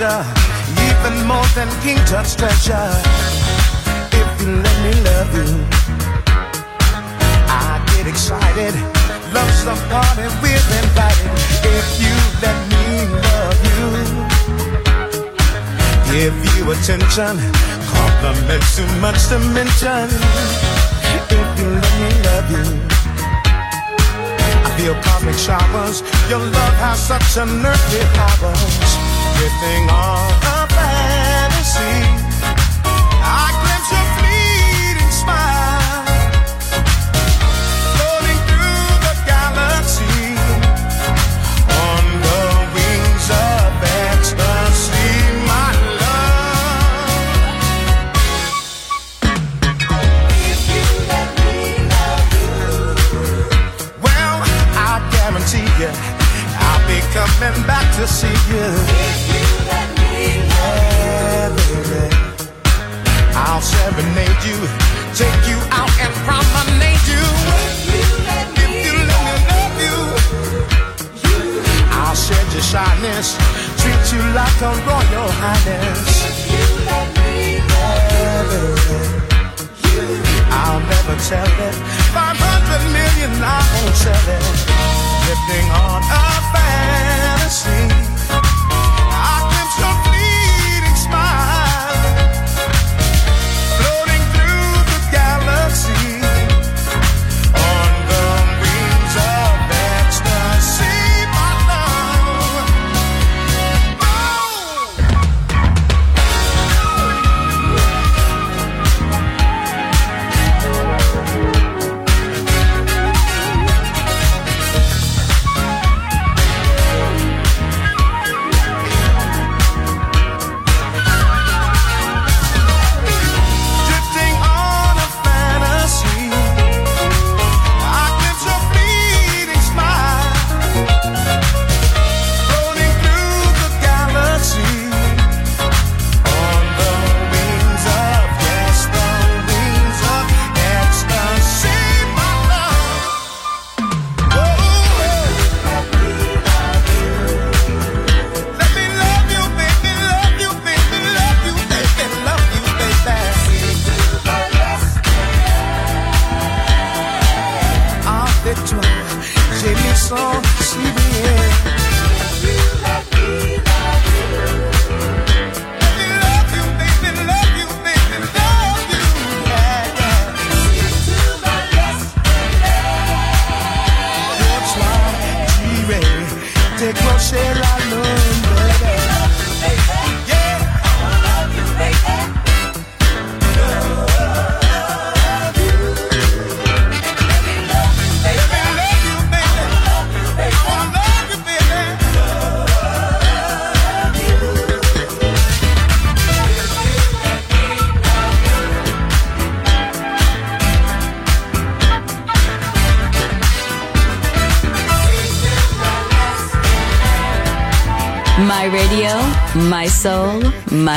Even more than King Tut's treasure. If you let me love you, I get excited. Love's the party we're invited. If you let me love you, give you attention, compliments too much to mention. If you let me love you I feel cosmic showers. Your love has such unearthly powers. Drifting on a fantasy. I glimpse your fleeting smile, floating through the galaxy on the wings of ecstasy, my love. If you let me love you, well, I guarantee you, I'll be coming back to see you. Serenade you, take you out and promenade you. If you let me love you, I'll shed your shyness, treat you like a royal highness. I'll never tell it. Five hundred million, I won't sell it. Drifting on a fantasy.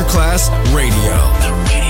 Masterclass Radio.